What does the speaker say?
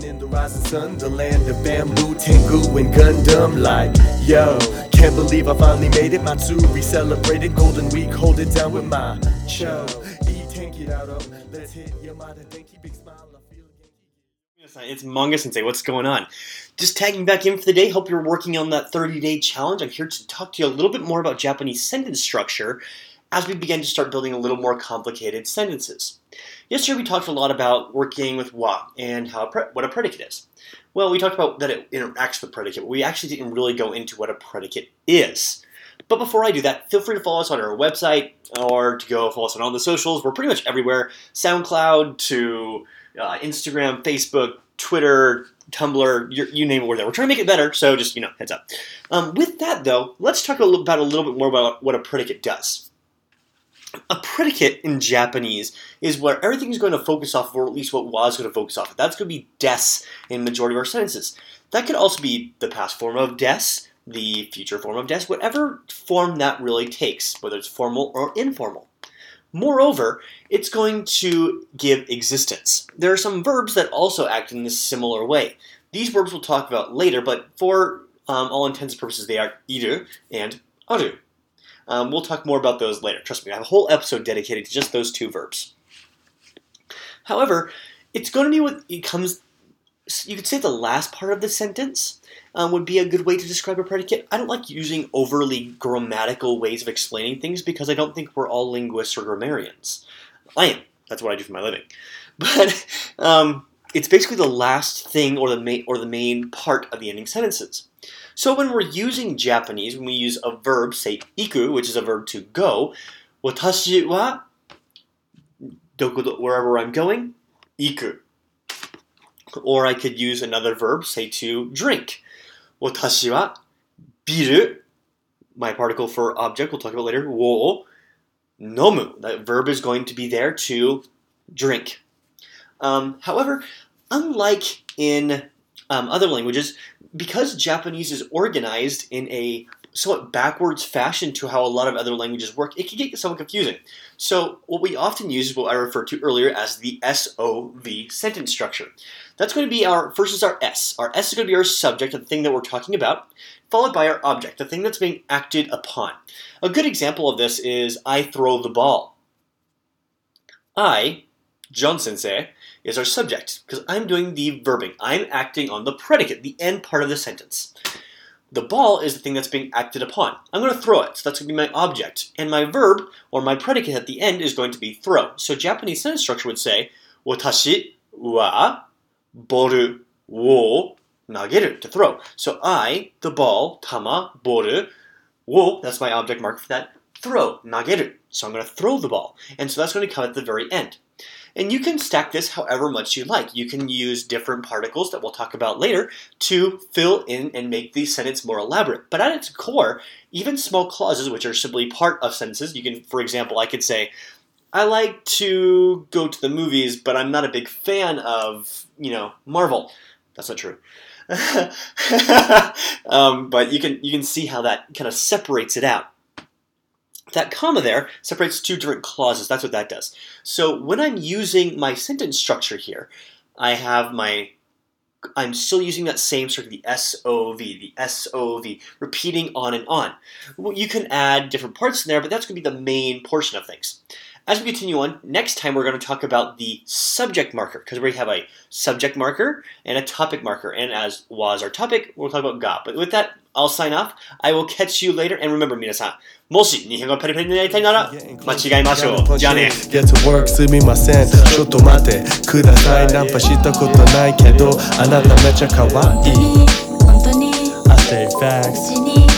Living in the rising sun, the land of bamboo, Tengu, and Gundam. Like, yo, can't believe I finally made it. Matsuri celebrating Golden Week, hold it down with my cho. Eat tanky out of, let's hit Yamada Denki, big smile. It's Manga Sensei. What's going on? Just tagging back in for the day. Hope you're working on that 30 day challenge. I'm here to talk to you a little bit more about Japanese sentence structure as we begin to start building a little more complicated sentences. Yesterday we talked a lot about working with wa and how pre- what a predicate is. Well, we talked about that it interacts with predicate, but we actually didn't really go into what a predicate is. But before I do that, feel free to follow us on our website or to go follow us on all the socials. We're pretty much everywhere SoundCloud to uh, Instagram, Facebook, Twitter, Tumblr, you, you name it, we're there. We're trying to make it better, so just, you know, heads up. Um, with that, though, let's talk a little, about a little bit more about what a predicate does. A predicate in Japanese is where everything is going to focus off of, or at least what was going to focus off of. That's going to be des in majority of our sentences. That could also be the past form of des, the future form of des, whatever form that really takes, whether it's formal or informal. Moreover, it's going to give existence. There are some verbs that also act in this similar way. These verbs we'll talk about later, but for um, all intents and purposes, they are iru and aru. Um, we'll talk more about those later. Trust me, I have a whole episode dedicated to just those two verbs. However, it's going to be what it comes. You could say the last part of the sentence um, would be a good way to describe a predicate. I don't like using overly grammatical ways of explaining things because I don't think we're all linguists or grammarians. I am. That's what I do for my living. But um, it's basically the last thing or the main or the main part of the ending sentences. So when we're using Japanese, when we use a verb, say iku, which is a verb to go, watashi wa wherever I'm going, iku. Or I could use another verb, say to drink. Watashi wa biru, my particle for object, we'll talk about later, wo nomu. That verb is going to be there to drink. Um, however, unlike in um, other languages, because Japanese is organized in a somewhat backwards fashion to how a lot of other languages work, it can get somewhat confusing. So, what we often use is what I referred to earlier as the SOV sentence structure. That's going to be our first is our S. Our S is going to be our subject, the thing that we're talking about, followed by our object, the thing that's being acted upon. A good example of this is I throw the ball. I, John Sensei, is our subject because I'm doing the verbing. I'm acting on the predicate, the end part of the sentence. The ball is the thing that's being acted upon. I'm going to throw it, so that's going to be my object. And my verb, or my predicate at the end, is going to be throw. So Japanese sentence structure would say, Watashi wa boru wo nageru, to throw. So I, the ball, tama, boru, wo, that's my object marker for that, throw, nageru. So I'm going to throw the ball. And so that's going to come at the very end. And you can stack this however much you like. You can use different particles that we'll talk about later to fill in and make the sentence more elaborate. But at its core, even small clauses, which are simply part of sentences, you can, for example, I could say, I like to go to the movies, but I'm not a big fan of, you know, Marvel. That's not true. um, but you can you can see how that kind of separates it out. That comma there separates two different clauses. That's what that does. So when I'm using my sentence structure here, I have my I'm still using that same sort of the SOV, the SOV, repeating on and on. Well, you can add different parts in there, but that's going to be the main portion of things. As we continue on, next time we're going to talk about the subject marker because we have a subject marker and a topic marker. And as was our topic, we'll talk about ga. But with that, I'll sign off. I will catch you later. And remember, 皆さん、もし日本語ペラペラになりたいなら、間違いましょう。じゃあね。Get to work, すみません。ちょっと待ってください。ナンパしたことないけど、あなためちゃ可愛い。本当に。I stay back.